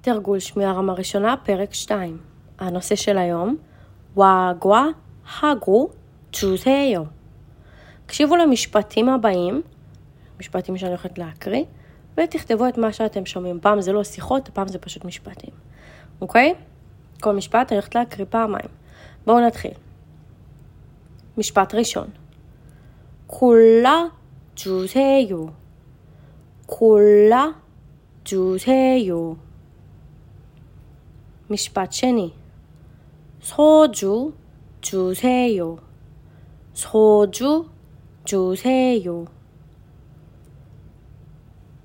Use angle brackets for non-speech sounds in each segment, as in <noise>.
תרגול שמיעה רמה ראשונה, פרק 2. הנושא של היום, וגווה הגו צ'וזהיו. הקשיבו למשפטים הבאים, משפטים שאני הולכת להקריא, ותכתבו את מה שאתם שומעים. פעם זה לא שיחות, פעם זה פשוט משפטים. אוקיי? כל משפט אני הולכת להקריא פעמיים. בואו נתחיל. משפט ראשון. כולה 주세요. 골라 주세요. משפט שני. 소주 주세요. 소주 주세요.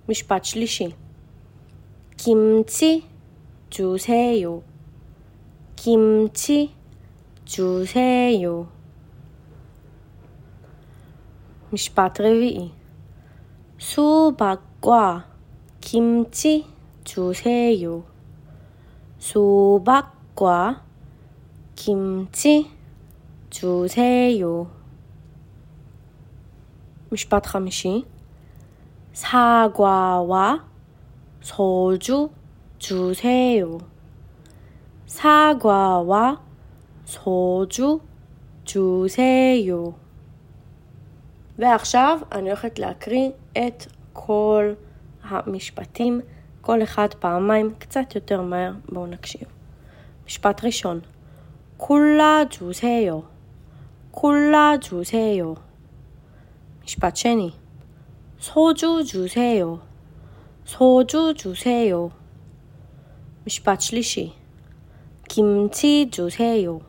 משפט שלישי. 김치 주세요. 김치 주세요. משפט רביעי. 수박과 김치 주세요. 수박과 김치 주세요. משפט חמישי. 사과와 소주 주세요. 사과와 소주 주세요. ועכשיו אני הולכת להקריא את כל המשפטים, כל אחד פעמיים, קצת יותר מהר, בואו נקשיב. משפט ראשון, כולה ג'וזהיו, כולה ג'וזהיו. משפט שני, 소주 주세요, 소주 주세요. משפט שלישי, 김치 주세요,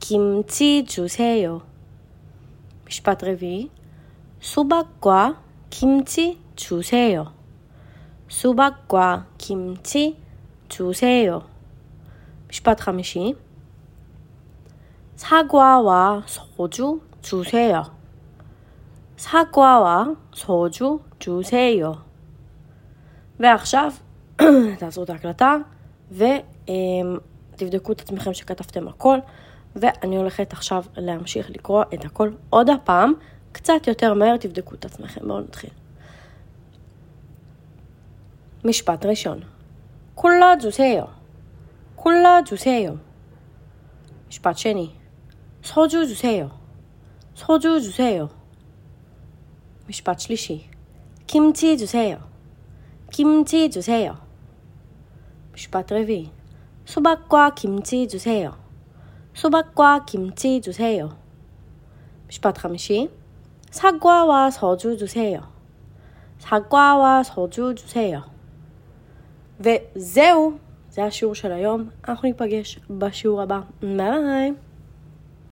김치 주세요. משפט רביעי, 수박과 김치 주세요. 수박과 김치 주세요. משפט חמישי, 사과와 소주 주세요. 사과와 소주 주세요. ועכשיו, <coughs> תעצרו את ההקלטה ותבדקו את עצמכם שכתבתם הכל. ואני הולכת עכשיו להמשיך לקרוא את הכל עוד הפעם, קצת יותר מהר, תבדקו את עצמכם. בואו נתחיל. משפט ראשון. כולה ג'וסאיו. כולה ג'וסאיו. משפט שני. סחוג'ו ג'וסאיו. סחוג'ו ג'וסאיו. משפט שלישי. קימצי ג'וסאיו. קימצי ג'וסאיו. משפט רביעי. סובקווה קימצי ג'וסאיו. 수박과 김치 주세요. משפט חמישי, 사과와 소주 주세요. 사과와 소주 주세요. וזהו, זה השיעור של היום. אנחנו ניפגש בשיעור הבא. ביי.